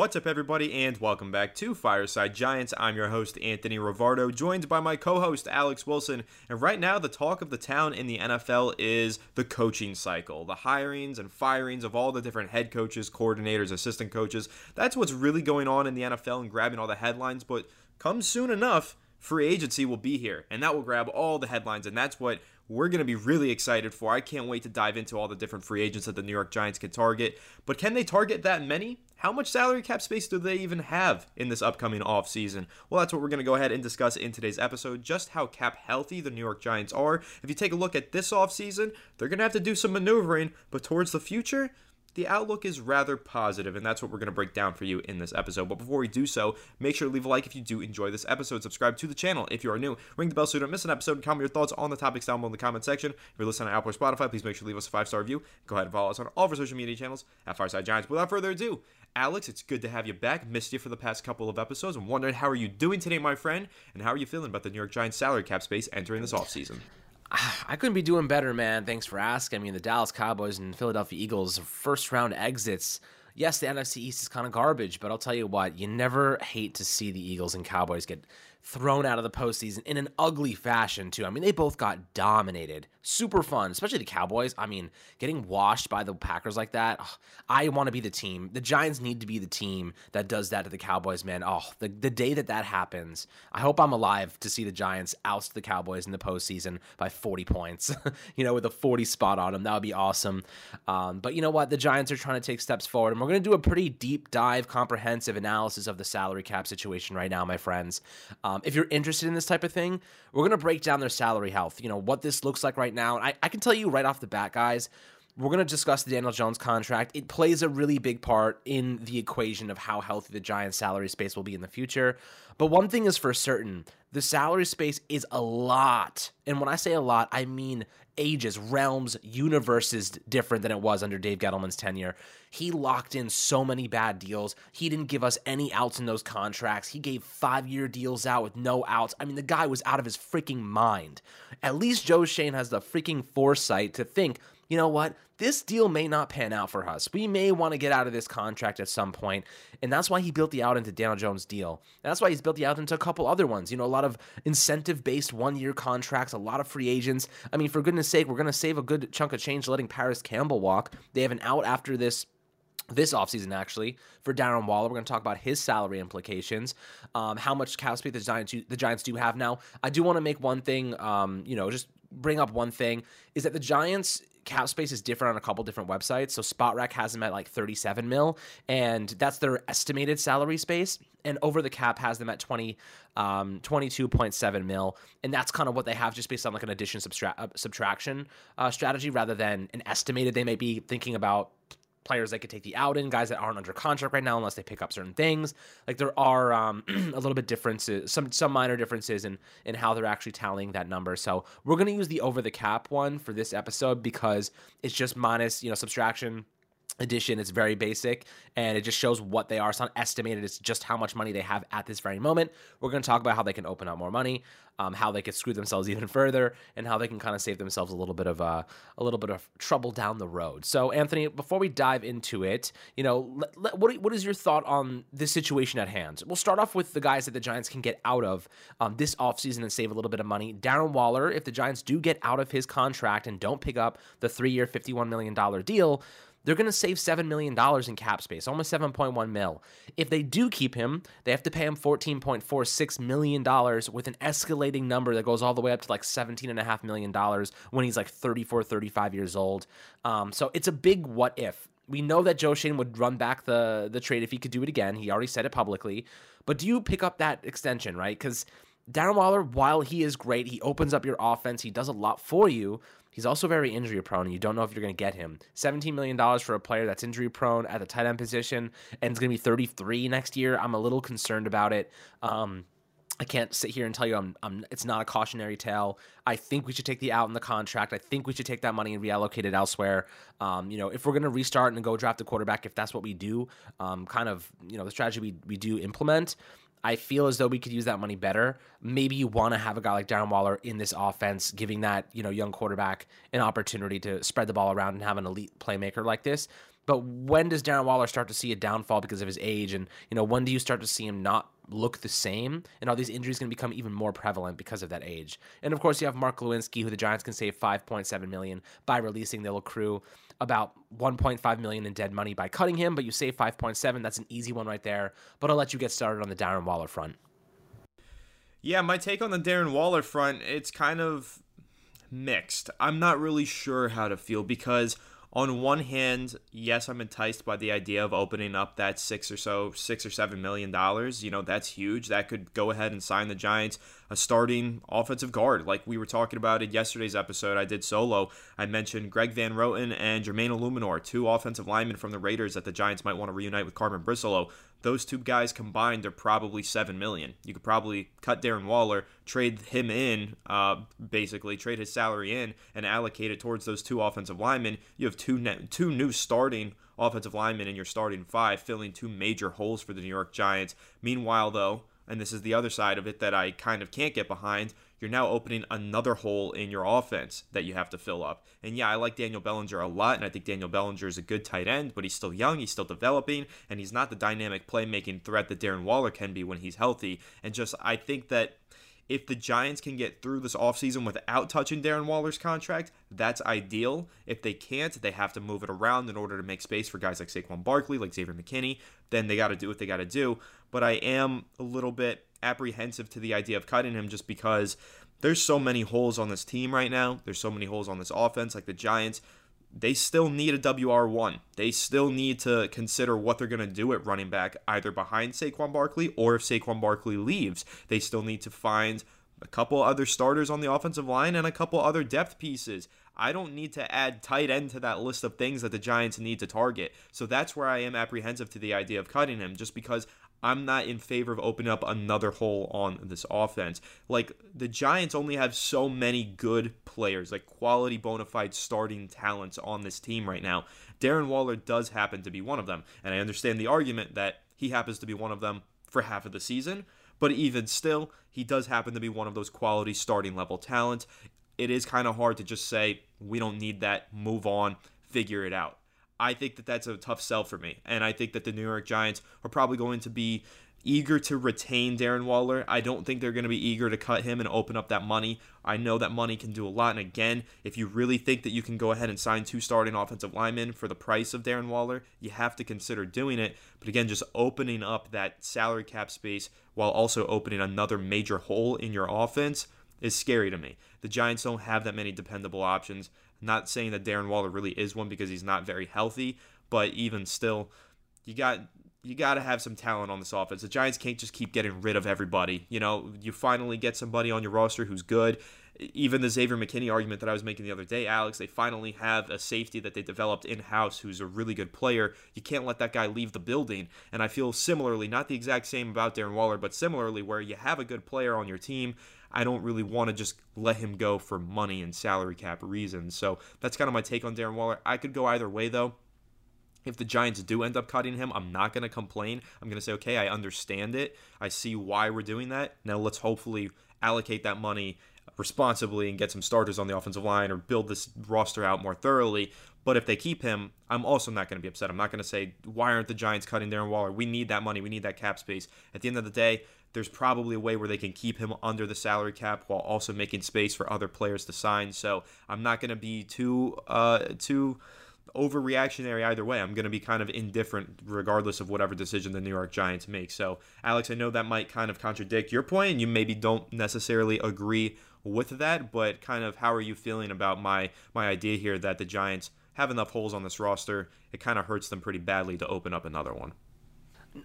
What's up, everybody, and welcome back to Fireside Giants. I'm your host, Anthony Rivardo, joined by my co host, Alex Wilson. And right now, the talk of the town in the NFL is the coaching cycle, the hirings and firings of all the different head coaches, coordinators, assistant coaches. That's what's really going on in the NFL and grabbing all the headlines. But come soon enough, free agency will be here, and that will grab all the headlines. And that's what we're going to be really excited for. I can't wait to dive into all the different free agents that the New York Giants can target. But can they target that many? How much salary cap space do they even have in this upcoming offseason? Well, that's what we're going to go ahead and discuss in today's episode just how cap healthy the New York Giants are. If you take a look at this offseason, they're going to have to do some maneuvering, but towards the future, the outlook is rather positive, and that's what we're going to break down for you in this episode. But before we do so, make sure to leave a like if you do enjoy this episode. Subscribe to the channel if you are new. Ring the bell so you don't miss an episode. And comment your thoughts on the topics down below in the comment section. If you're listening on Apple or Spotify, please make sure to leave us a five star review. Go ahead and follow us on all of our social media channels at Fireside Giants. Without further ado, Alex, it's good to have you back. Missed you for the past couple of episodes. I'm wondering how are you doing today, my friend, and how are you feeling about the New York Giants salary cap space entering this offseason? I couldn't be doing better, man. Thanks for asking. I mean, the Dallas Cowboys and Philadelphia Eagles first round exits. Yes, the NFC East is kind of garbage, but I'll tell you what, you never hate to see the Eagles and Cowboys get thrown out of the postseason in an ugly fashion, too. I mean, they both got dominated. Super fun, especially the Cowboys. I mean, getting washed by the Packers like that. I want to be the team. The Giants need to be the team that does that to the Cowboys, man. Oh, the, the day that that happens, I hope I'm alive to see the Giants oust the Cowboys in the postseason by 40 points, you know, with a 40 spot on them. That would be awesome. Um, but you know what? The Giants are trying to take steps forward, and we're going to do a pretty deep dive, comprehensive analysis of the salary cap situation right now, my friends. Um, if you're interested in this type of thing, we're going to break down their salary health, you know, what this looks like right now. And I, I can tell you right off the bat, guys, we're going to discuss the Daniel Jones contract. It plays a really big part in the equation of how healthy the Giants' salary space will be in the future. But one thing is for certain the salary space is a lot. And when I say a lot, I mean ages, realms, universes different than it was under Dave Gettleman's tenure. He locked in so many bad deals. He didn't give us any outs in those contracts. He gave five year deals out with no outs. I mean, the guy was out of his freaking mind. At least Joe Schoen has the freaking foresight to think you know what? This deal may not pan out for us. We may want to get out of this contract at some point, and that's why he built the out into Daniel Jones' deal. That's why he's built the out into a couple other ones. You know, a lot of incentive-based one-year contracts, a lot of free agents. I mean, for goodness sake, we're going to save a good chunk of change letting Parris Campbell walk. They have an out after this this offseason actually for Darren Waller. We're going to talk about his salary implications, um, how much cap space the Giants the Giants do have now. I do want to make one thing, um, you know, just bring up one thing is that the Giants cap space is different on a couple different websites. So Spotrac has them at like 37 mil, and that's their estimated salary space. And over the cap has them at 20, um, 22.7 mil, and that's kind of what they have just based on like an addition subtra- uh, subtraction uh, strategy rather than an estimated. They may be thinking about players that could take the out in, guys that aren't under contract right now unless they pick up certain things. Like there are um, a little bit differences, some some minor differences in in how they're actually tallying that number. So we're gonna use the over the cap one for this episode because it's just minus you know subtraction edition. It's very basic and it just shows what they are. It's not estimated, it's just how much money they have at this very moment. We're going to talk about how they can open up more money, um, how they could screw themselves even further, and how they can kind of save themselves a little bit of uh, a little bit of trouble down the road. So, Anthony, before we dive into it, you know, what what is your thought on this situation at hand? We'll start off with the guys that the Giants can get out of um, this offseason and save a little bit of money. Darren Waller, if the Giants do get out of his contract and don't pick up the three-year, $51 million deal, they're going to save $7 million in cap space, almost 7.1 mil. If they do keep him, they have to pay him $14.46 million with an escalating number that goes all the way up to like $17.5 million when he's like 34, 35 years old. Um, so it's a big what if. We know that Joe Schoen would run back the, the trade if he could do it again. He already said it publicly. But do you pick up that extension, right? Because Darren Waller, while he is great, he opens up your offense, he does a lot for you. He's also very injury prone, and you don't know if you're going to get him. $17 million for a player that's injury prone at the tight end position and is going to be 33 next year. I'm a little concerned about it. Um, I can't sit here and tell you I'm, I'm, it's not a cautionary tale. I think we should take the out in the contract. I think we should take that money and reallocate it elsewhere. Um, you know, if we're going to restart and go draft a quarterback, if that's what we do, um, kind of, you know, the strategy we, we do implement, I feel as though we could use that money better. Maybe you want to have a guy like Darren Waller in this offense, giving that you know young quarterback an opportunity to spread the ball around and have an elite playmaker like this. But when does Darren Waller start to see a downfall because of his age? And, you know, when do you start to see him not look the same? And are these injuries going to become even more prevalent because of that age? And of course, you have Mark Glowinski, who the Giants can save 5.7 million by releasing. They'll accrue about 1.5 million in dead money by cutting him, but you save 5.7. That's an easy one right there. But I'll let you get started on the Darren Waller front. Yeah, my take on the Darren Waller front, it's kind of mixed. I'm not really sure how to feel because on one hand, yes, I'm enticed by the idea of opening up that six or so, six or seven million dollars. You know, that's huge. That could go ahead and sign the Giants a starting offensive guard. Like we were talking about in yesterday's episode, I did solo. I mentioned Greg Van Roten and Jermaine Eluemunor, two offensive linemen from the Raiders that the Giants might want to reunite with Carmen Bricillo those two guys combined are probably seven million. You could probably cut Darren Waller, trade him in, uh, basically trade his salary in, and allocate it towards those two offensive linemen. You have two two new starting offensive linemen in your starting five, filling two major holes for the New York Giants. Meanwhile, though, and this is the other side of it that I kind of can't get behind you're now opening another hole in your offense that you have to fill up. And yeah, I like Daniel Bellinger a lot, and I think Daniel Bellinger is a good tight end, but he's still young, he's still developing, and he's not the dynamic playmaking threat that Darren Waller can be when he's healthy. And just, I think that if the Giants can get through this offseason without touching Darren Waller's contract, that's ideal. If they can't, they have to move it around in order to make space for guys like Saquon Barkley, like Xavier McKinney. Then they got to do what they got to do. But I am a little bit apprehensive to the idea of cutting him just because there's so many holes on this team right now. There's so many holes on this offense. Like the Giants, they still need a WR1. They still need to consider what they're going to do at running back, either behind Saquon Barkley or if Saquon Barkley leaves. They still need to find a couple other starters on the offensive line and a couple other depth pieces. I don't need to add tight end to that list of things that the Giants need to target. So that's where I am apprehensive to the idea of cutting him, just because I'm not in favor of opening up another hole on this offense. Like the Giants only have so many good players, like quality bona fide starting talents on this team right now. Darren Waller does happen to be one of them. And I understand the argument that he happens to be one of them for half of the season. But even still, he does happen to be one of those quality starting level talents. It is kind of hard to just say, we don't need that, move on, figure it out. I think that that's a tough sell for me. And I think that the New York Giants are probably going to be eager to retain Darren Waller. I don't think they're going to be eager to cut him and open up that money. I know that money can do a lot. And again, if you really think that you can go ahead and sign two starting offensive linemen for the price of Darren Waller, you have to consider doing it. But again, just opening up that salary cap space while also opening another major hole in your offense is scary to me. The Giants don't have that many dependable options. Not saying that Darren Waller really is one because he's not very healthy, but even still, you got you got to have some talent on this offense. The Giants can't just keep getting rid of everybody. You know, you finally get somebody on your roster who's good. Even the Xavier McKinney argument that I was making the other day, Alex, they finally have a safety that they developed in house who's a really good player. You can't let that guy leave the building. And I feel similarly, not the exact same about Darren Waller, but similarly, where you have a good player on your team I don't really want to just let him go for money and salary cap reasons. So that's kind of my take on Darren Waller. I could go either way though. If the Giants do end up cutting him, I'm not going to complain. I'm going to say, okay, I understand it. I see why we're doing that. Now let's hopefully allocate that money responsibly and get some starters on the offensive line or build this roster out more thoroughly. But if they keep him, I'm also not going to be upset. I'm not going to say, why aren't the Giants cutting Darren Waller? We need that money. We need that cap space. At the end of the day, there's probably a way where they can keep him under the salary cap while also making space for other players to sign. So I'm not going to be too uh, too overreactionary either way. I'm going to be kind of indifferent regardless of whatever decision the New York Giants make. So Alex, I know that might kind of contradict your point, and you maybe don't necessarily agree with that, but kind of how are you feeling about my my idea here that the Giants have enough holes on this roster? It kind of hurts them pretty badly to open up another one.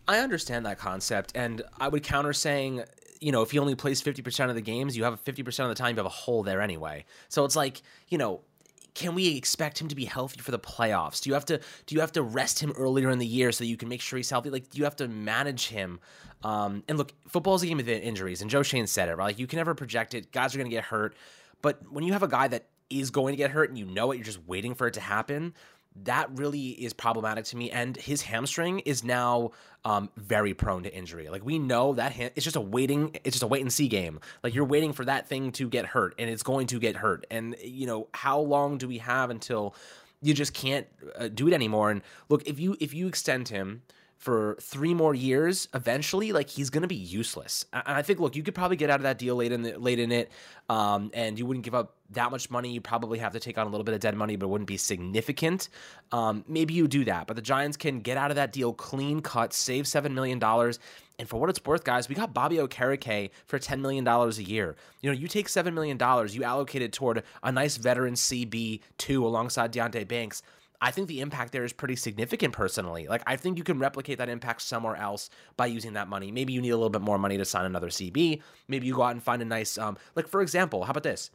I understand that concept, and I would counter saying, you know, if he only plays 50% of the games, you have 50% of the time, you have a hole there anyway. So it's like, you know, can we expect him to be healthy for the playoffs? Do you have to do you have to rest him earlier in the year so that you can make sure he's healthy? Like, do you have to manage him? Um, and look, football is a game of injuries, and Joe Schoen said it right. Like, you can never project it. Guys are going to get hurt, but when you have a guy that is going to get hurt and you know it, you're just waiting for it to happen that really is problematic to me. And his hamstring is now um, very prone to injury. Like we know that ha- it's just a waiting, it's just a wait and see game. Like you're waiting for that thing to get hurt, and it's going to get hurt. And you know how long do we have until? You just can't uh, do it anymore. And look, if you if you extend him for three more years, eventually, like he's going to be useless. And I think, look, you could probably get out of that deal late in the, late in it, um, and you wouldn't give up that much money. You probably have to take on a little bit of dead money, but it wouldn't be significant. Um, maybe you do that, but the Giants can get out of that deal clean cut, save seven million dollars. And for what it's worth, guys, we got Bobby Okereke for $10 million a year. You know, you take $7 million, you allocate it toward a nice veteran CB2 alongside Deonte Banks. I think the impact there is pretty significant personally. Like, I think you can replicate that impact somewhere else by using that money. Maybe you need a little bit more money to sign another CB. Maybe you go out and find a nice, um, like, for example, how about this?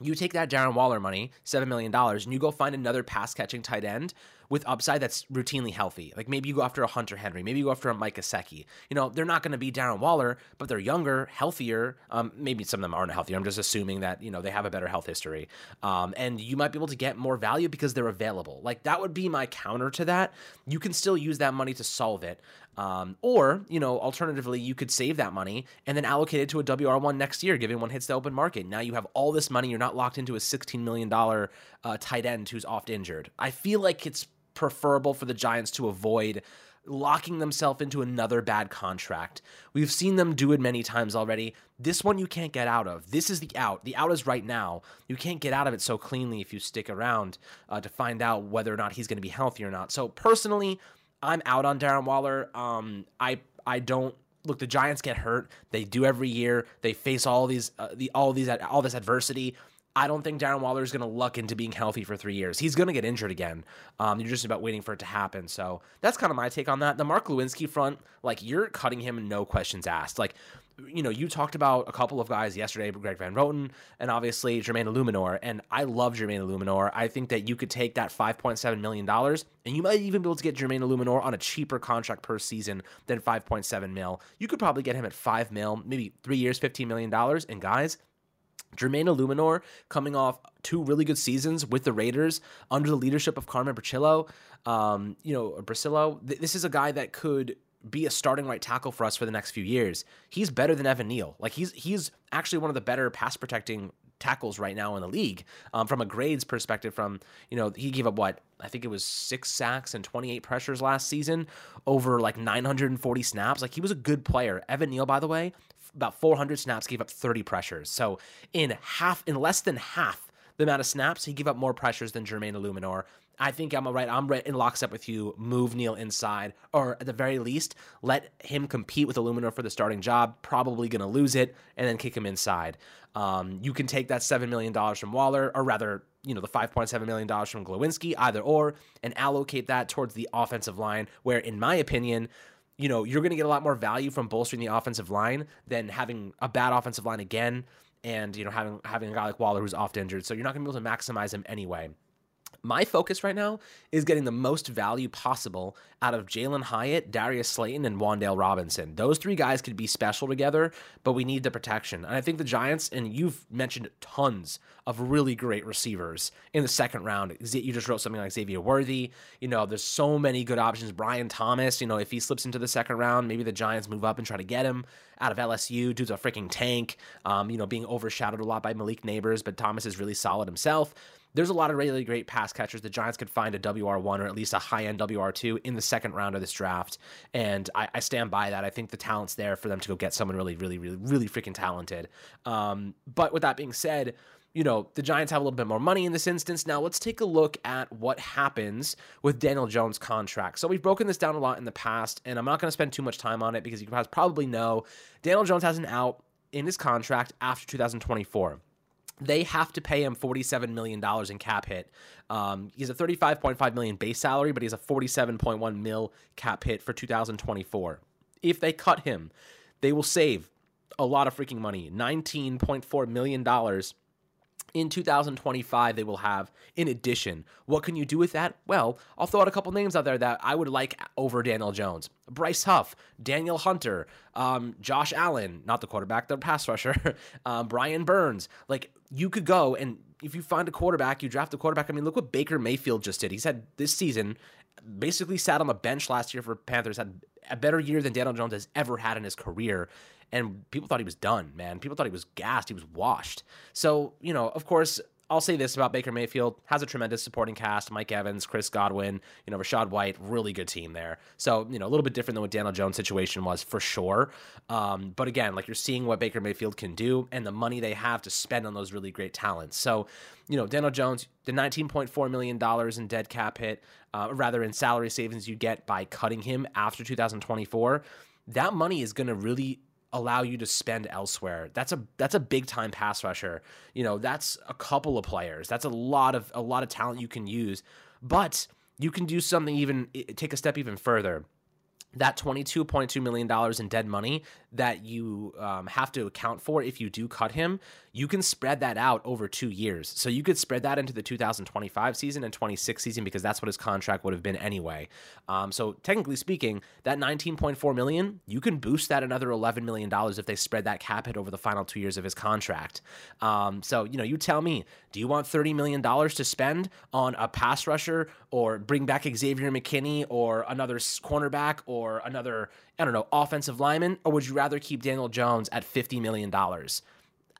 You take that Darren Waller money, $7 million, and you go find another pass catching tight end with upside that's routinely healthy. Like maybe you go after a Hunter Henry, maybe you go after a Mike Gesicki. You know, they're not going to be Darren Waller, but they're younger, healthier. Um, maybe some of them aren't healthier. I'm just assuming that you know they have a better health history, um, and you might be able to get more value because they're available. Like that would be my counter to that. You can still use that money to solve it. Um, or, you know, alternatively, you could save that money and then allocate it to a WR1 next year, given one hits the open market. Now you have all this money. You're not locked into a $16 million uh, tight end who's oft injured. I feel like it's preferable for the Giants to avoid locking themselves into another bad contract. We've seen them do it many times already. This one you can't get out of. This is the out. The out is right now. You can't get out of it so cleanly if you stick around uh, to find out whether or not he's going to be healthy or not. So personally, I'm out on Darren Waller. Um, I I don't look. The Giants get hurt. They do every year. They face all these uh, the all these all this adversity. I don't think Darren Waller is going to luck into being healthy for three years. He's going to get injured again. Um, you're just about waiting for it to happen. So that's kind of my take on that. The Mark Glowinski front, like you're cutting him, no questions asked. Like, you know, you talked about a couple of guys yesterday, Greg Van Roten, and obviously Jermaine Eluemunor. And I love Jermaine Eluemunor. I think that you could take that $5.7 million and you might even be able to get Jermaine Eluemunor on a cheaper contract per season than 5.7 mil. You could probably get him at 5 mil, maybe three years, $15 million. And guys, Jermaine Eluemunor coming off two really good seasons with the Raiders under the leadership of Carmen Bricillo. Um, you know, Bricillo, th- this is a guy that could be a starting right tackle for us for the next few years. He's better than Evan Neal. Like he's he's actually one of the better pass protecting tackles right now in the league um, from a grades perspective. From you know he gave up what I think it was six sacks and 28 pressures last season over like 940 snaps. Like he was a good player. Evan Neal, by the way, about 400 snaps, gave up 30 pressures. So in half, in less than half the amount of snaps, he gave up more pressures than Jermaine Eluemunor. I think I'm right. I'm right in lockstep with you. Move Neal inside, or at the very least, let him compete with Eluemunor for the starting job. Probably going to lose it, and then kick him inside. Um, you can take that seven million dollars from Waller, or rather, you know, the five point seven million dollars from Glowinski, either or, and allocate that towards the offensive line. Where, in my opinion, you know, you're going to get a lot more value from bolstering the offensive line than having a bad offensive line again and, you know, having having a guy like Waller who's oft injured. So you're not going to be able to maximize him anyway. My focus right now is getting the most value possible out of Jalin Hyatt, Darius Slayton, and Wan'Dale Robinson. Those three guys could be special together, but we need the protection. And I think the Giants, and you've mentioned tons of really great receivers in the second round. You just wrote something like Xavier Worthy. You know, there's so many good options. Brian Thomas, you know, if he slips into the second round, maybe the Giants move up and try to get him out of LSU. Dude's a freaking tank, um, you know, being overshadowed a lot by Malik Nabers, but Thomas is really solid himself there's a lot of really great pass catchers. The Giants could find a WR1 or at least a high end WR2 in the second round of this draft. And I, I, stand by that. I think the talent's there for them to go get someone really, really, really, really freaking talented. Um, but with that being said, you know, the Giants have a little bit more money in this instance. Now, let's take a look at what happens with Daniel Jones' contract. So, we've broken this down a lot in the past, and I'm not going to spend too much time on it because you guys probably know Daniel Jones has an out in his contract after 2024 they have to pay him $47 million in cap hit. Um, he's a 35.5 million base salary, but he's a 47.1 mil cap hit for 2024. If they cut him, they will save a lot of freaking money. $19.4 million in 2025 they will have in addition what can you do with that well i'll throw out a couple names out there that i would like over daniel jones bryce huff danielle hunter um, josh allen not the quarterback the pass rusher um, brian burns like you could go and if you find a quarterback you draft a quarterback i mean look what baker mayfield just did he said this season basically sat on the bench last year for panthers had a better year than daniel jones has ever had in his career and people thought he was done, man. People thought he was gassed, he was washed. So, you know, of course, I'll say this about Baker Mayfield: has a tremendous supporting cast. Mike Evans, Chris Godwin, you know, Rachaad White, really good team there. So you know, a little bit different than what Daniel Jones' situation was for sure. Um, but again, like you're seeing what Baker Mayfield can do and the money they have to spend on those really great talents. So you know, Daniel Jones, the $19.4 million in dead cap hit, uh, rather in salary savings you get by cutting him after 2024, that money is going to really allow you to spend elsewhere. That's a that's a big time pass rusher. You know, that's a couple of players. That's a lot of a lot of talent you can use. But you can do something even take a step even further that $22.2 million in dead money that you um, have to account for if you do cut him, you can spread that out over two years. So you could spread that into the 2025 season and 26 season because that's what his contract would have been anyway. Um, so technically speaking, that 19.4 million, you can boost that another 11 million dollars if they spread that cap hit over the final two years of his contract. Um, so you know, you tell me, do you want 30 million dollars to spend on a pass rusher or bring back Xavier McKinney or another cornerback or another I don't know offensive lineman, or would you rather keep Daniel Jones at 50 million dollars?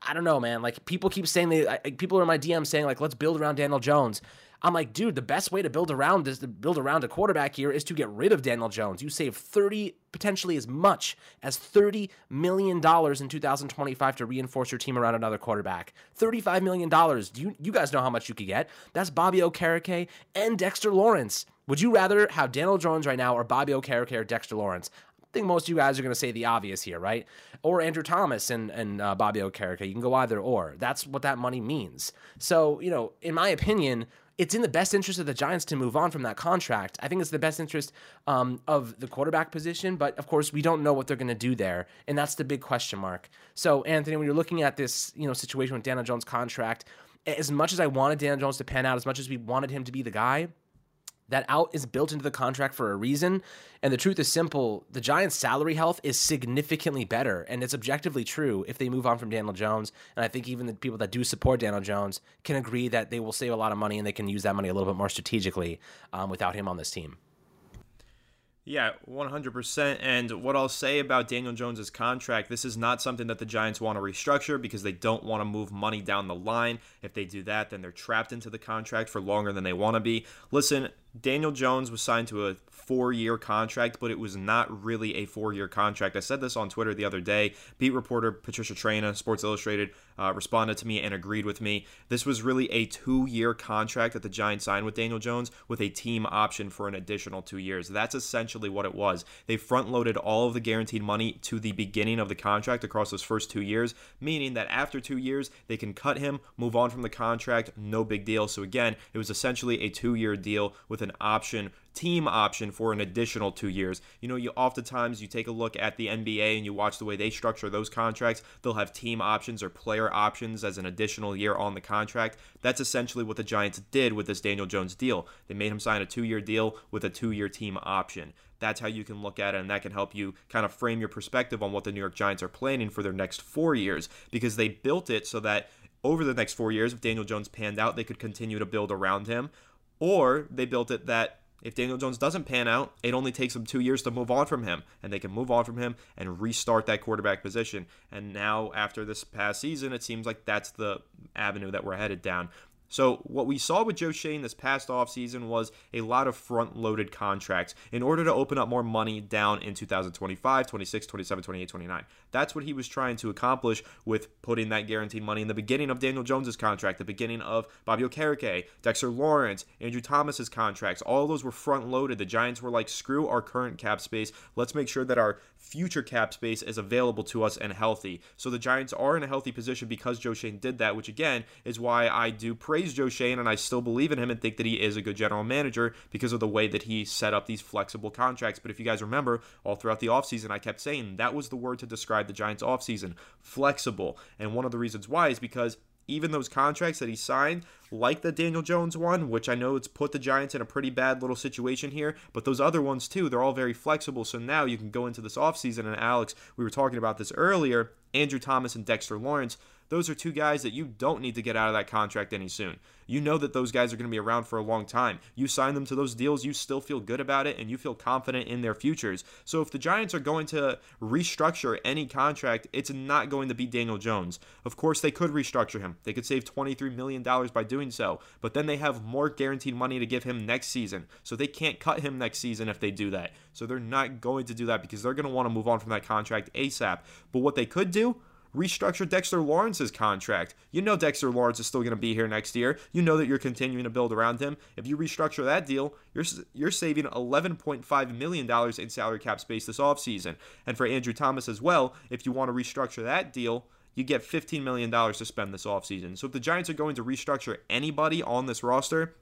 I don't know, man. Like people keep saying they, I, people are in my DM saying like, let's build around Daniel Jones. I'm like, dude, the best way to build around is to build around a quarterback here is to get rid of Daniel Jones. You save 30, potentially as much as $30 million in 2025 to reinforce your team around another quarterback. $35 million. You, you guys know how much you could get. That's Bobby Okereke and Dexter Lawrence. Would you rather have Daniel Jones right now or Bobby Okereke or Dexter Lawrence? I think most of you guys are going to say the obvious here, right? Or Andrew Thomas and, and uh, Bobby Okereke. You can go either or. That's what that money means. So, you know, in my opinion, it's in the best interest of the Giants to move on from that contract. I think it's the best interest um, of the quarterback position, but of course we don't know what they're going to do there, and that's the big question mark. So, Anthony, when you're looking at this, you know, situation with Daniel Jones' contract, as much as I wanted Daniel Jones to pan out, as much as we wanted him to be the guy, that out is built into the contract for a reason. And the truth is simple the Giants' salary health is significantly better. And it's objectively true if they move on from Daniel Jones. And I think even the people that do support Daniel Jones can agree that they will save a lot of money and they can use that money a little bit more strategically um, without him on this team. Yeah, 100%. And what I'll say about Daniel Jones's contract, this is not something that the Giants want to restructure because they don't want to move money down the line. If they do that, then they're trapped into the contract for longer than they want to be. Listen, Daniel Jones was signed to a four year contract, but it was not really a four year contract. I said this on Twitter the other day. Beat reporter Patricia Traina, Sports Illustrated, uh, responded to me and agreed with me. This was really a two year contract that the Giants signed with Daniel Jones with a team option for an additional two years. That's essentially what it was. They front loaded all of the guaranteed money to the beginning of the contract across those first two years, meaning that after two years, they can cut him, move on from the contract, no big deal. So again, it was essentially a two year deal with an option team option for an additional two years. You know, you oftentimes you take a look at the NBA and you watch the way they structure those contracts. They'll have team options or player options as an additional year on the contract. That's essentially what the Giants did with this Daniel Jones deal. They made him sign a two-year deal with a two-year team option. That's how you can look at it, and that can help you kind of frame your perspective on what the New York Giants are planning for their next four years because they built it so that over the next four years, if Daniel Jones panned out, they could continue to build around him. Or they built it that if Daniel Jones doesn't pan out, it only takes them two years to move on from him, and they can move on from him and restart that quarterback position. And now, after this past season, it seems like that's the avenue that we're headed down. So, what we saw with Joe Schoen this past offseason was a lot of front loaded contracts in order to open up more money down in 2025, 26, 27, 28, 29. That's what he was trying to accomplish with putting that guaranteed money in the beginning of Daniel Jones's contract, the beginning of Bobby Okereke, Dexter Lawrence, Andrew Thomas's contracts. All those were front loaded. The Giants were like, screw our current cap space. Let's make sure that our future cap space is available to us and healthy. So the Giants are in a healthy position because Joe Schoen did that, which again is why I do praise Joe Schoen and I still believe in him and think that he is a good general manager because of the way that he set up these flexible contracts. But if you guys remember, all throughout the offseason, I kept saying that was the word to describe the Giants offseason flexible. And one of the reasons why is because even those contracts that he signed, like the Daniel Jones one, which I know it's put the Giants in a pretty bad little situation here, but those other ones too, they're all very flexible. So now you can go into this offseason, and Alex, we were talking about this earlier, Andrew Thomas and Dexter Lawrence, those are two guys that you don't need to get out of that contract any soon. You know that those guys are going to be around for a long time. You sign them to those deals, you still feel good about it, and you feel confident in their futures. So if the Giants are going to restructure any contract, it's not going to be Daniel Jones. Of course, they could restructure him. They could save $23 million by doing so, but then they have more guaranteed money to give him next season. So they can't cut him next season if they do that. So they're not going to do that because they're going to want to move on from that contract ASAP. But what they could do, restructure Dexter Lawrence's contract. You know Dexter Lawrence is still going to be here next year. You know that you're continuing to build around him. If you restructure that deal, you're you're saving 11.5 million dollars in salary cap space this offseason. And for Andrew Thomas as well, if you want to restructure that deal, you get $15 million to spend this offseason. So if the Giants are going to restructure anybody on this roster,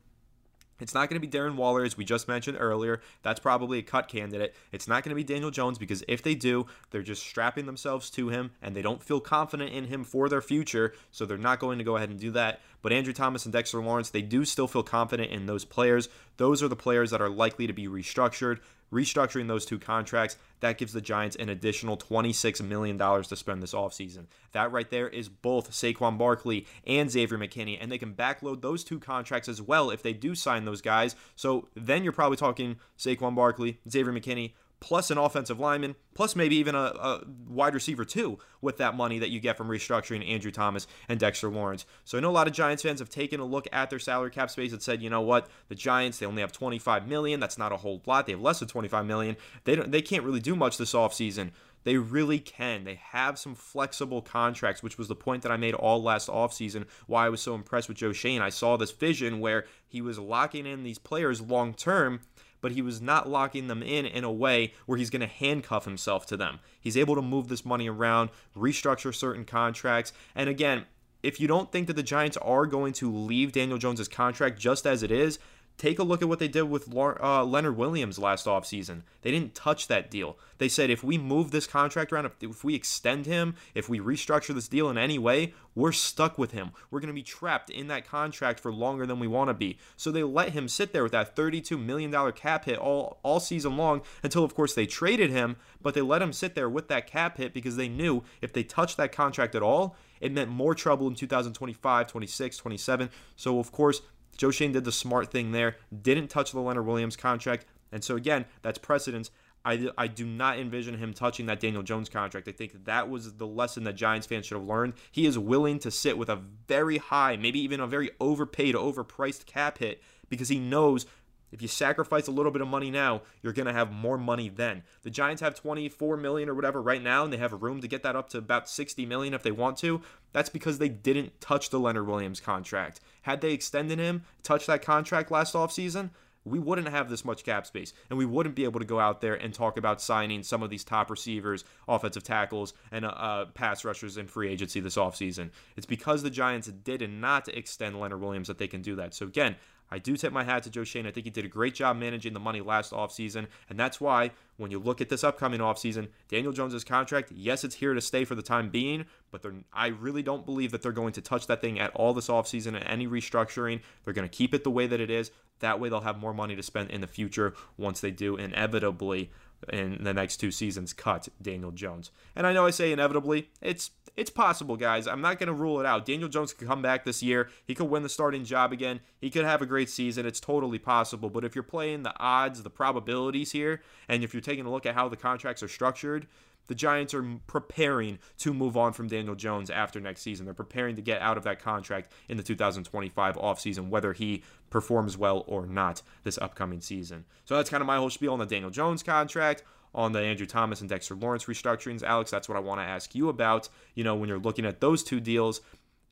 it's not going to be Darren Waller, as we just mentioned earlier. That's probably a cut candidate. It's not going to be Daniel Jones because if they do, they're just strapping themselves to him and they don't feel confident in him for their future. So they're not going to go ahead and do that. But Andrew Thomas and Dexter Lawrence, they do still feel confident in those players. Those are the players that are likely to be restructured restructuring those two contracts, that gives the Giants an additional $26 million to spend this offseason. That right there is both Saquon Barkley and Xavier McKinney, and they can backload those two contracts as well if they do sign those guys. So then you're probably talking Saquon Barkley, Xavier McKinney, plus an offensive lineman, plus maybe even a, a, wide receiver too, with that money that you get from restructuring Andrew Thomas and Dexter Lawrence. So I know a lot of Giants fans have taken a look at their salary cap space and said, you know what, the Giants they only have 25 million. That's not a whole lot. They have less than 25 million. They don't. They can't really do much this offseason. They really can. They have some flexible contracts, which was the point that I made all last offseason, why I was so impressed with Joe Schoen. I saw this vision where he was locking in these players long term but he was not locking them in in a way where he's going to handcuff himself to them. He's able to move this money around, restructure certain contracts, and again, if you don't think that the Giants are going to leave Daniel Jones's contract just as it is, Take a look at what they did with uh, Leonard Williams last offseason. They didn't touch that deal. They said if we move this contract around, if, if we extend him, if we restructure this deal in any way, we're stuck with him. We're going to be trapped in that contract for longer than we want to be. So they let him sit there with that $32 million cap hit all, all season long until, of course, they traded him, but they let him sit there with that cap hit because they knew if they touched that contract at all, it meant more trouble in 2025, 26, 27. So, of course, Joe Schoen did the smart thing there, didn't touch the Leonard Williams contract. And so, again, that's precedence. I, I do not envision him touching that Daniel Jones contract. I think that was the lesson that Giants fans should have learned. He is willing to sit with a very high, maybe even a very overpaid, overpriced cap hit because he knows if you sacrifice a little bit of money now, you're going to have more money then. The Giants have 24 million or whatever right now and they have room to get that up to about 60 million if they want to. That's because they didn't touch the Leonard Williams contract. Had they extended him, touched that contract last offseason, we wouldn't have this much cap space and we wouldn't be able to go out there and talk about signing some of these top receivers, offensive tackles, and uh, uh pass rushers in free agency this offseason. It's because the Giants did not extend Leonard Williams that they can do that. So, again, I do tip my hat to Joe Schoen. I think he did a great job managing the money last offseason. And that's why, when you look at this upcoming offseason, Daniel Jones's contract, yes, it's here to stay for the time being, but I really don't believe that they're going to touch that thing at all this offseason and any restructuring. They're going to keep it the way that it is. That way, they'll have more money to spend in the future once they do inevitably in the next two seasons cut Daniel Jones. And I know I say inevitably, it's it's possible, guys. I'm not going to rule it out. Daniel Jones could come back this year. He could win the starting job again. He could have a great season. It's totally possible. But if you're playing the odds, the probabilities here, and if you're taking a look at how the contracts are structured, the Giants are preparing to move on from Daniel Jones after next season. They're preparing to get out of that contract in the 2025 offseason, whether he performs well or not this upcoming season. So that's kind of my whole spiel on the Daniel Jones contract on the Andrew Thomas and Dexter Lawrence restructurings. Alex, that's what I want to ask you about. You know, when you're looking at those two deals,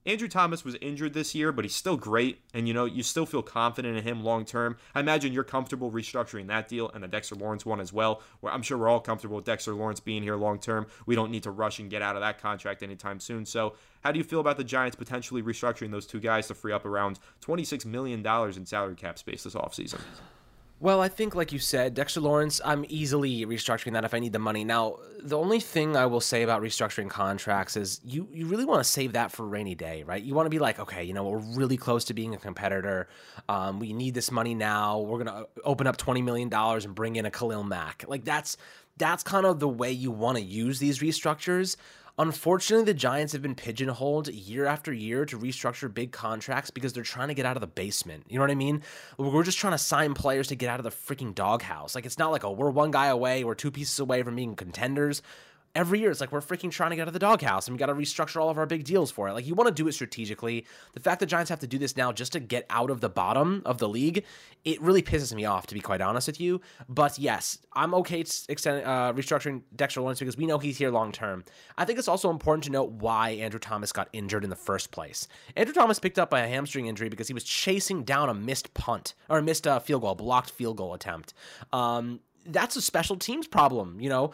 Andrew Thomas was injured this year, but he's still great. And, you know, you still feel confident in him long term. I imagine you're comfortable restructuring that deal and the Dexter Lawrence one as well. Where I'm sure we're all comfortable with Dexter Lawrence being here long term. We don't need to rush and get out of that contract anytime soon. So, how do you feel about the Giants potentially restructuring those two guys to free up around $26 million in salary cap space this offseason? Well, I think, like you said, Dexter Lawrence, I'm easily restructuring that if I need the money. Now, the only thing I will say about restructuring contracts is you, you really want to save that for rainy day, right? You want to be like, okay, you know, we're really close to being a competitor. Um, we need this money now. We're going to open up $20 million and bring in a Khalil Mack. Like, that's that's kind of the way you want to use these restructures. Unfortunately, the Giants have been pigeonholed year after year to restructure big contracts because they're trying to get out of the basement. You know what I mean? We're just trying to sign players to get out of the freaking doghouse. Like, it's not like, oh, we're one guy away, we're two pieces away from being contenders every year it's like we're freaking trying to get out of the doghouse and we got to restructure all of our big deals for it. Like you want to do it strategically. The fact that Giants have to do this now just to get out of the bottom of the league, it really pisses me off to be quite honest with you. But yes, I'm okay extending uh, restructuring Dexter Lawrence because we know he's here long term. I think it's also important to note why Andrew Thomas got injured in the first place. Andrew Thomas picked up by a hamstring injury because he was chasing down a missed punt or a missed uh, field goal, blocked field goal attempt. Um, that's a special teams problem. You know,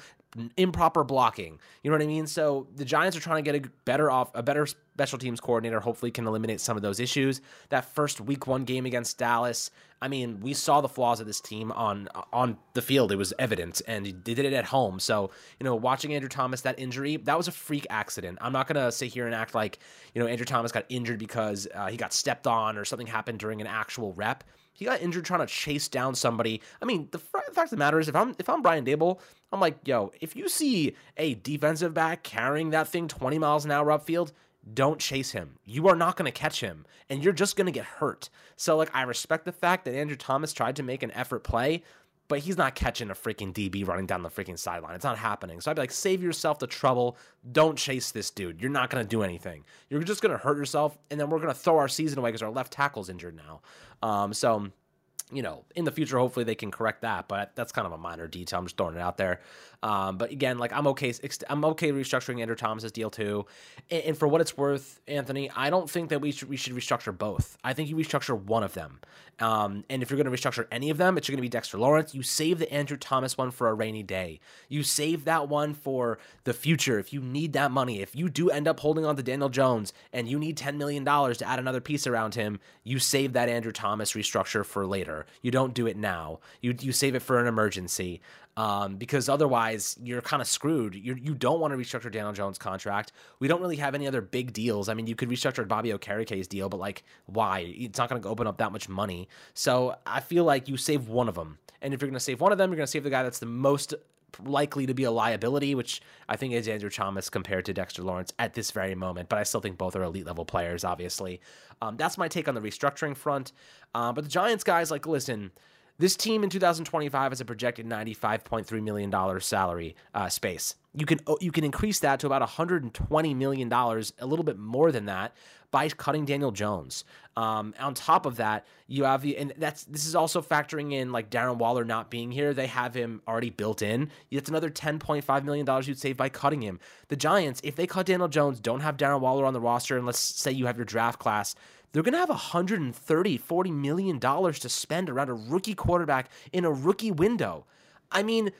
improper blocking. You know what I mean? So the Giants are trying to get a better off a better special teams coordinator. Hopefully, can eliminate some of those issues. That first Week One game against Dallas. I mean, we saw the flaws of this team on on the field. It was evident, and they did it at home. So you know, watching Andrew Thomas that injury, that was a freak accident. I'm not gonna sit here and act like you know Andrew Thomas got injured because uh, he got stepped on or something happened during an actual rep. He got injured trying to chase down somebody. I mean, the, fact of the matter is, if I'm if I'm Brian Daboll, I'm like, yo, if you see a defensive back carrying that thing 20 miles an hour upfield, don't chase him. You are not going to catch him, and you're just going to get hurt. So, like, I respect the fact that Andrew Thomas tried to make an effort play, but he's not catching a freaking DB running down the freaking sideline. It's not happening. So I'd be like, save yourself the trouble. Don't chase this dude. You're not going to do anything. You're just going to hurt yourself, and then we're going to throw our season away because our left tackle's injured now. Um, so you know, in the future, hopefully they can correct that. But that's kind of a minor detail. I'm just throwing it out there. Um, but again, like I'm okay, I'm okay restructuring Andrew Thomas's deal too. And, and, for what it's worth, Anthony, I don't think that we should we should restructure both. I think you restructure one of them. Um, and if you're going to restructure any of them, it's going to be Dexter Lawrence. You save the Andrew Thomas one for a rainy day. You save that one for the future. If you need that money, if you do end up holding on to Daniel Jones and you need $10 million to add another piece around him, you save that Andrew Thomas restructure for later. You don't do it now. You, you save it for an emergency um, because otherwise you're kind of screwed. You're, you do not want to restructure Daniel Jones' contract. We don't really have any other big deals. I mean, you could restructure Bobby Okereke's deal, but like, why? It's not going to open up that much money. So I feel like you save one of them, and if you're going to save one of them, you're going to save the guy that's the most likely to be a liability, which I think is Andrew Thomas compared to Dexter Lawrence at this very moment. But I still think both are elite level players, obviously. Um, that's my take on the restructuring front. Uh, but the Giants guys, like, listen, this team in 2025 has a projected $95.3 million salary uh, space. You can you can increase that to about 120 million dollars, a little bit more than that, by cutting Daniel Jones. Um, on top of that, you have the and that's this is also factoring in like Darren Waller not being here. They have him already built in. That's another 10.5 million dollars you'd save by cutting him. The Giants, if they cut Daniel Jones, don't have Darren Waller on the roster, and let's say you have your draft class they're going to have 130, 40 million dollars to spend around a rookie quarterback in a rookie window. I mean,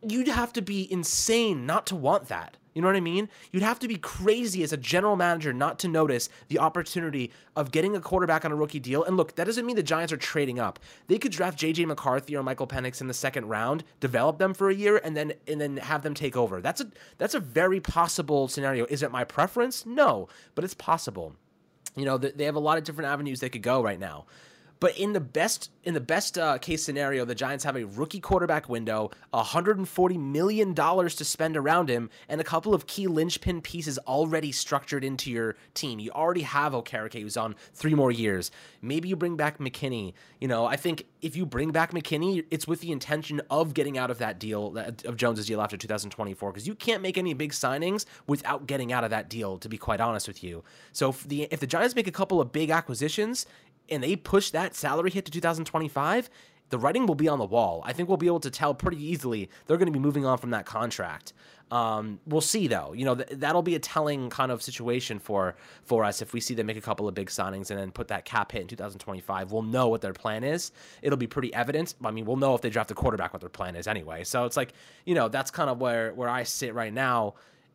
you'd have to be insane not to want that. You know what I mean? You'd have to be crazy as a general manager not to notice the opportunity of getting a quarterback on a rookie deal. And look, that doesn't mean the Giants are trading up. They could draft JJ McCarthy or Michael Penix in the second round, develop them for a year, and then and then have them take over. That's a that's a very possible scenario. Is it my preference? No, but it's possible. You know, they have a lot of different avenues they could go right now. But in the best in the best uh, case scenario, the Giants have a rookie quarterback window, 140 million dollars to spend around him, and a couple of key linchpin pieces already structured into your team. You already have Okereke, who's on three more years. Maybe you bring back McKinney. You know, I think if you bring back McKinney, it's with the intention of getting out of that deal of Jones's deal after 2024, because you can't make any big signings without getting out of that deal. To be quite honest with you, so if the if the Giants make a couple of big acquisitions, and they push that salary hit to 2025, the writing will be on the wall. I think we'll be able to tell pretty easily they're going to be moving on from that contract. Um, we'll see though. You know th- that'll be a telling kind of situation for for us if we see them make a couple of big signings and then put that cap hit in 2025. We'll know what their plan is. It'll be pretty evident. I mean, we'll know if they draft a quarterback what their plan is anyway. So it's like you know that's kind of where where I sit right now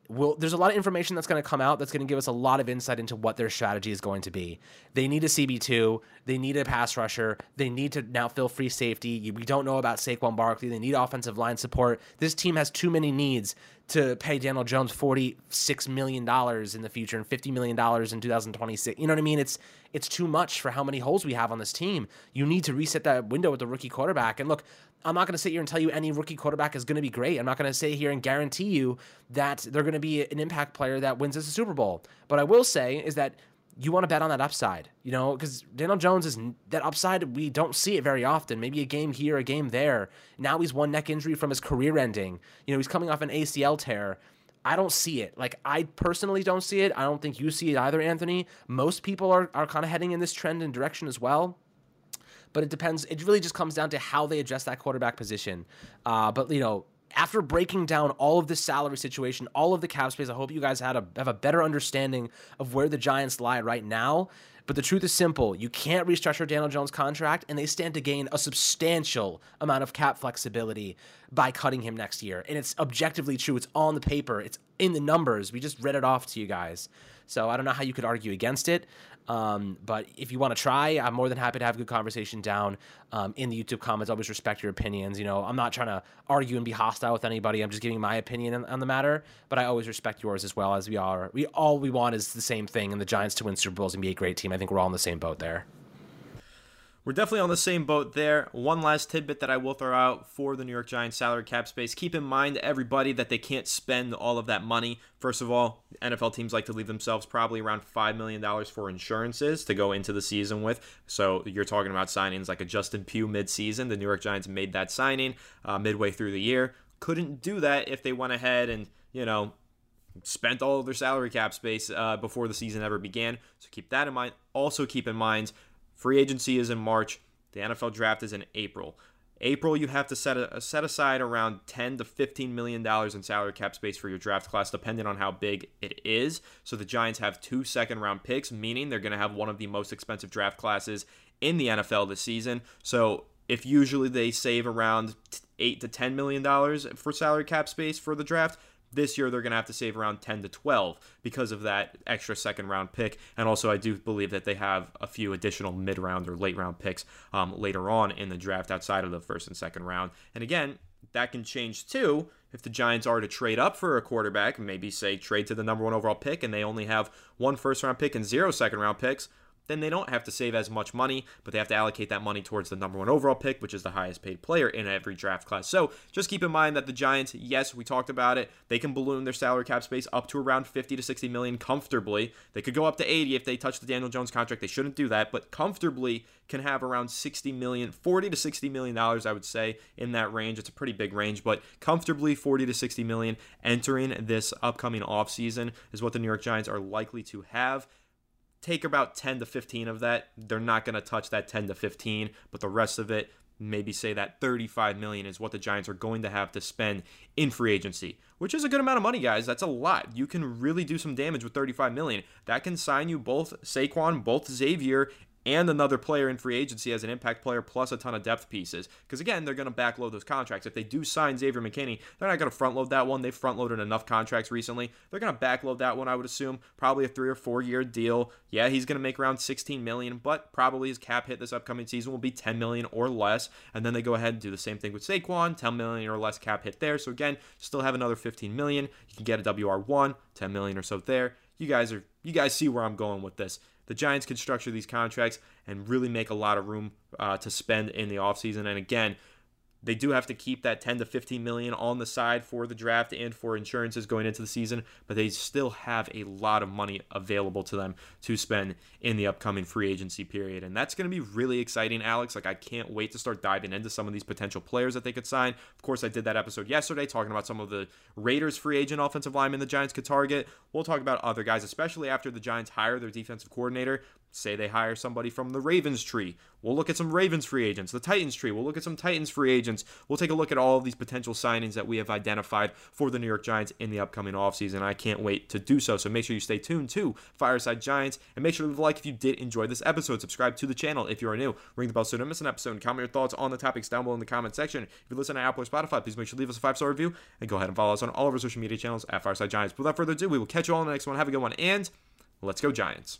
will there's a lot of information that's going to come out that's going to give us a lot of insight into what their strategy is going to be. They need a CB2, they need a pass rusher, they need to now fill free safety. We don't know about Saquon Barkley, they need offensive line support. This team has too many needs to pay Daniel Jones $46 million in the future and $50 million in 2026. You know what I mean? It's it's too much for how many holes we have on this team. You need to reset that window with the rookie quarterback. And look, I'm not going to sit here and tell you any rookie quarterback is going to be great. I'm not going to sit here and guarantee you that they're going to be an impact player that wins us a Super Bowl. But I will say is that you want to bet on that upside, you know, because Daniel Jones is that upside. We don't see it very often. Maybe a game here, a game there. Now he's one neck injury from his career ending. You know, he's coming off an ACL tear. I don't see it. Like I personally don't see it. I don't think you see it either, Anthony. Most people are, are kind of heading in this trend and direction as well. But it depends. It really just comes down to how they address that quarterback position. Uh, but you know, after breaking down all of the salary situation, all of the cap space, I hope you guys had a, have a better understanding of where the Giants lie right now. But the truth is simple. You can't restructure Daniel Jones' contract, and they stand to gain a substantial amount of cap flexibility by cutting him next year. And it's objectively true. It's on the paper, it's in the numbers. We just read it off to you guys. So I don't know how you could argue against it. Um, but if you want to try, I'm more than happy to have a good conversation down um, in the YouTube comments. Always respect your opinions. You know, I'm not trying to argue and be hostile with anybody. I'm just giving my opinion on, on, the matter. But I always respect yours as well as we are. We all we want is the same thing, and the Giants to win Super Bowls and be a great team. Think we're all in the same boat there. We're definitely on the same boat there. One last tidbit that I will throw out for the New York Giants salary cap space. Keep in mind, everybody, that they can't spend all of that money. First of all, NFL teams like to leave themselves probably around $5 million for insurances to go into the season with. So you're talking about signings like a Justin Pugh midseason. The New York Giants made that signing uh, midway through the year. Couldn't do that if they went ahead and, you know, spent all of their salary cap space uh, before the season ever began. So keep that in mind. Also, keep in mind Free agency is in March. The NFL draft is in April. April, you have to set a, set aside around 10 to 15 million dollars in salary cap space for your draft class, depending on how big it is. So the Giants have two second round picks, meaning they're going to have one of the most expensive draft classes in the NFL this season. So if usually they save around eight to 10 million dollars for salary cap space for the draft, this year they're going to have to save around 10 to 12 because of that extra second round pick. And also, I do believe that they have a few additional mid round or late round picks um, later on in the draft outside of the first and second round. And again, that can change too if the Giants are to trade up for a quarterback, maybe say trade to the number one overall pick and they only have one first round pick and zero second round picks then they don't have to save as much money, but they have to allocate that money towards the number one overall pick, which is the highest paid player in every draft class. So just keep in mind that the Giants, yes, we talked about it, they can balloon their salary cap space up to around 50 to 60 million comfortably. They could go up to 80 if they touch the Daniel Jones contract. They shouldn't do that, but comfortably can have around 60 million, 40 to 60 million dollars, I would say, in that range. It's a pretty big range, but comfortably 40 to 60 million entering this upcoming offseason is what the New York Giants are likely to have take about 10 to 15 of that. They're not going to touch that 10 to 15, but the rest of it, maybe say that 35 million is what the Giants are going to have to spend in free agency, which is a good amount of money, guys. That's a lot. You can really do some damage with 35 million. That can sign you both Saquon, both Xavier, and another player in free agency as an impact player plus a ton of depth pieces. Because again, they're going to backload those contracts. If they do sign Xavier McKinney, they're not going to front load that one. They've front loaded enough contracts recently. They're going to backload that one, I would assume. Probably a three or four year deal. Yeah, he's going to make around 16 million, but probably his cap hit this upcoming season will be 10 million or less. And then they go ahead and do the same thing with Saquon, 10 million or less cap hit there. So again, still have another 15 million. You can get a WR1, 10 million or so there. You guys are you guys see where I'm going with this the Giants can structure these contracts and really make a lot of room uh, to spend in the offseason. And again, they do have to keep that 10 to 15 million on the side for the draft and for insurances going into the season, but they still have a lot of money available to them to spend in the upcoming free agency period. And that's going to be really exciting, Alex. Like, I can't wait to start diving into some of these potential players that they could sign. Of course, I did that episode yesterday talking about some of the Raiders free agent offensive linemen the Giants could target. We'll talk about other guys, especially after the Giants hire their defensive coordinator. Say they hire somebody from the Ravens tree. We'll look at some Ravens free agents, the Titans tree. We'll look at some Titans free agents. We'll take a look at all of these potential signings that we have identified for the New York Giants in the upcoming offseason. I can't wait to do so. So make sure you stay tuned to Fireside Giants and make sure to leave a like if you did enjoy this episode. Subscribe to the channel if you are new. Ring the bell so you don't miss an episode comment your thoughts on the topics down below in the comment section. If you listen to Apple or Spotify, please make sure to leave us a five star review and go ahead and follow us on all of our social media channels at Fireside Giants. Without further ado, we will catch you all in the next one. Have a good one and let's go, Giants.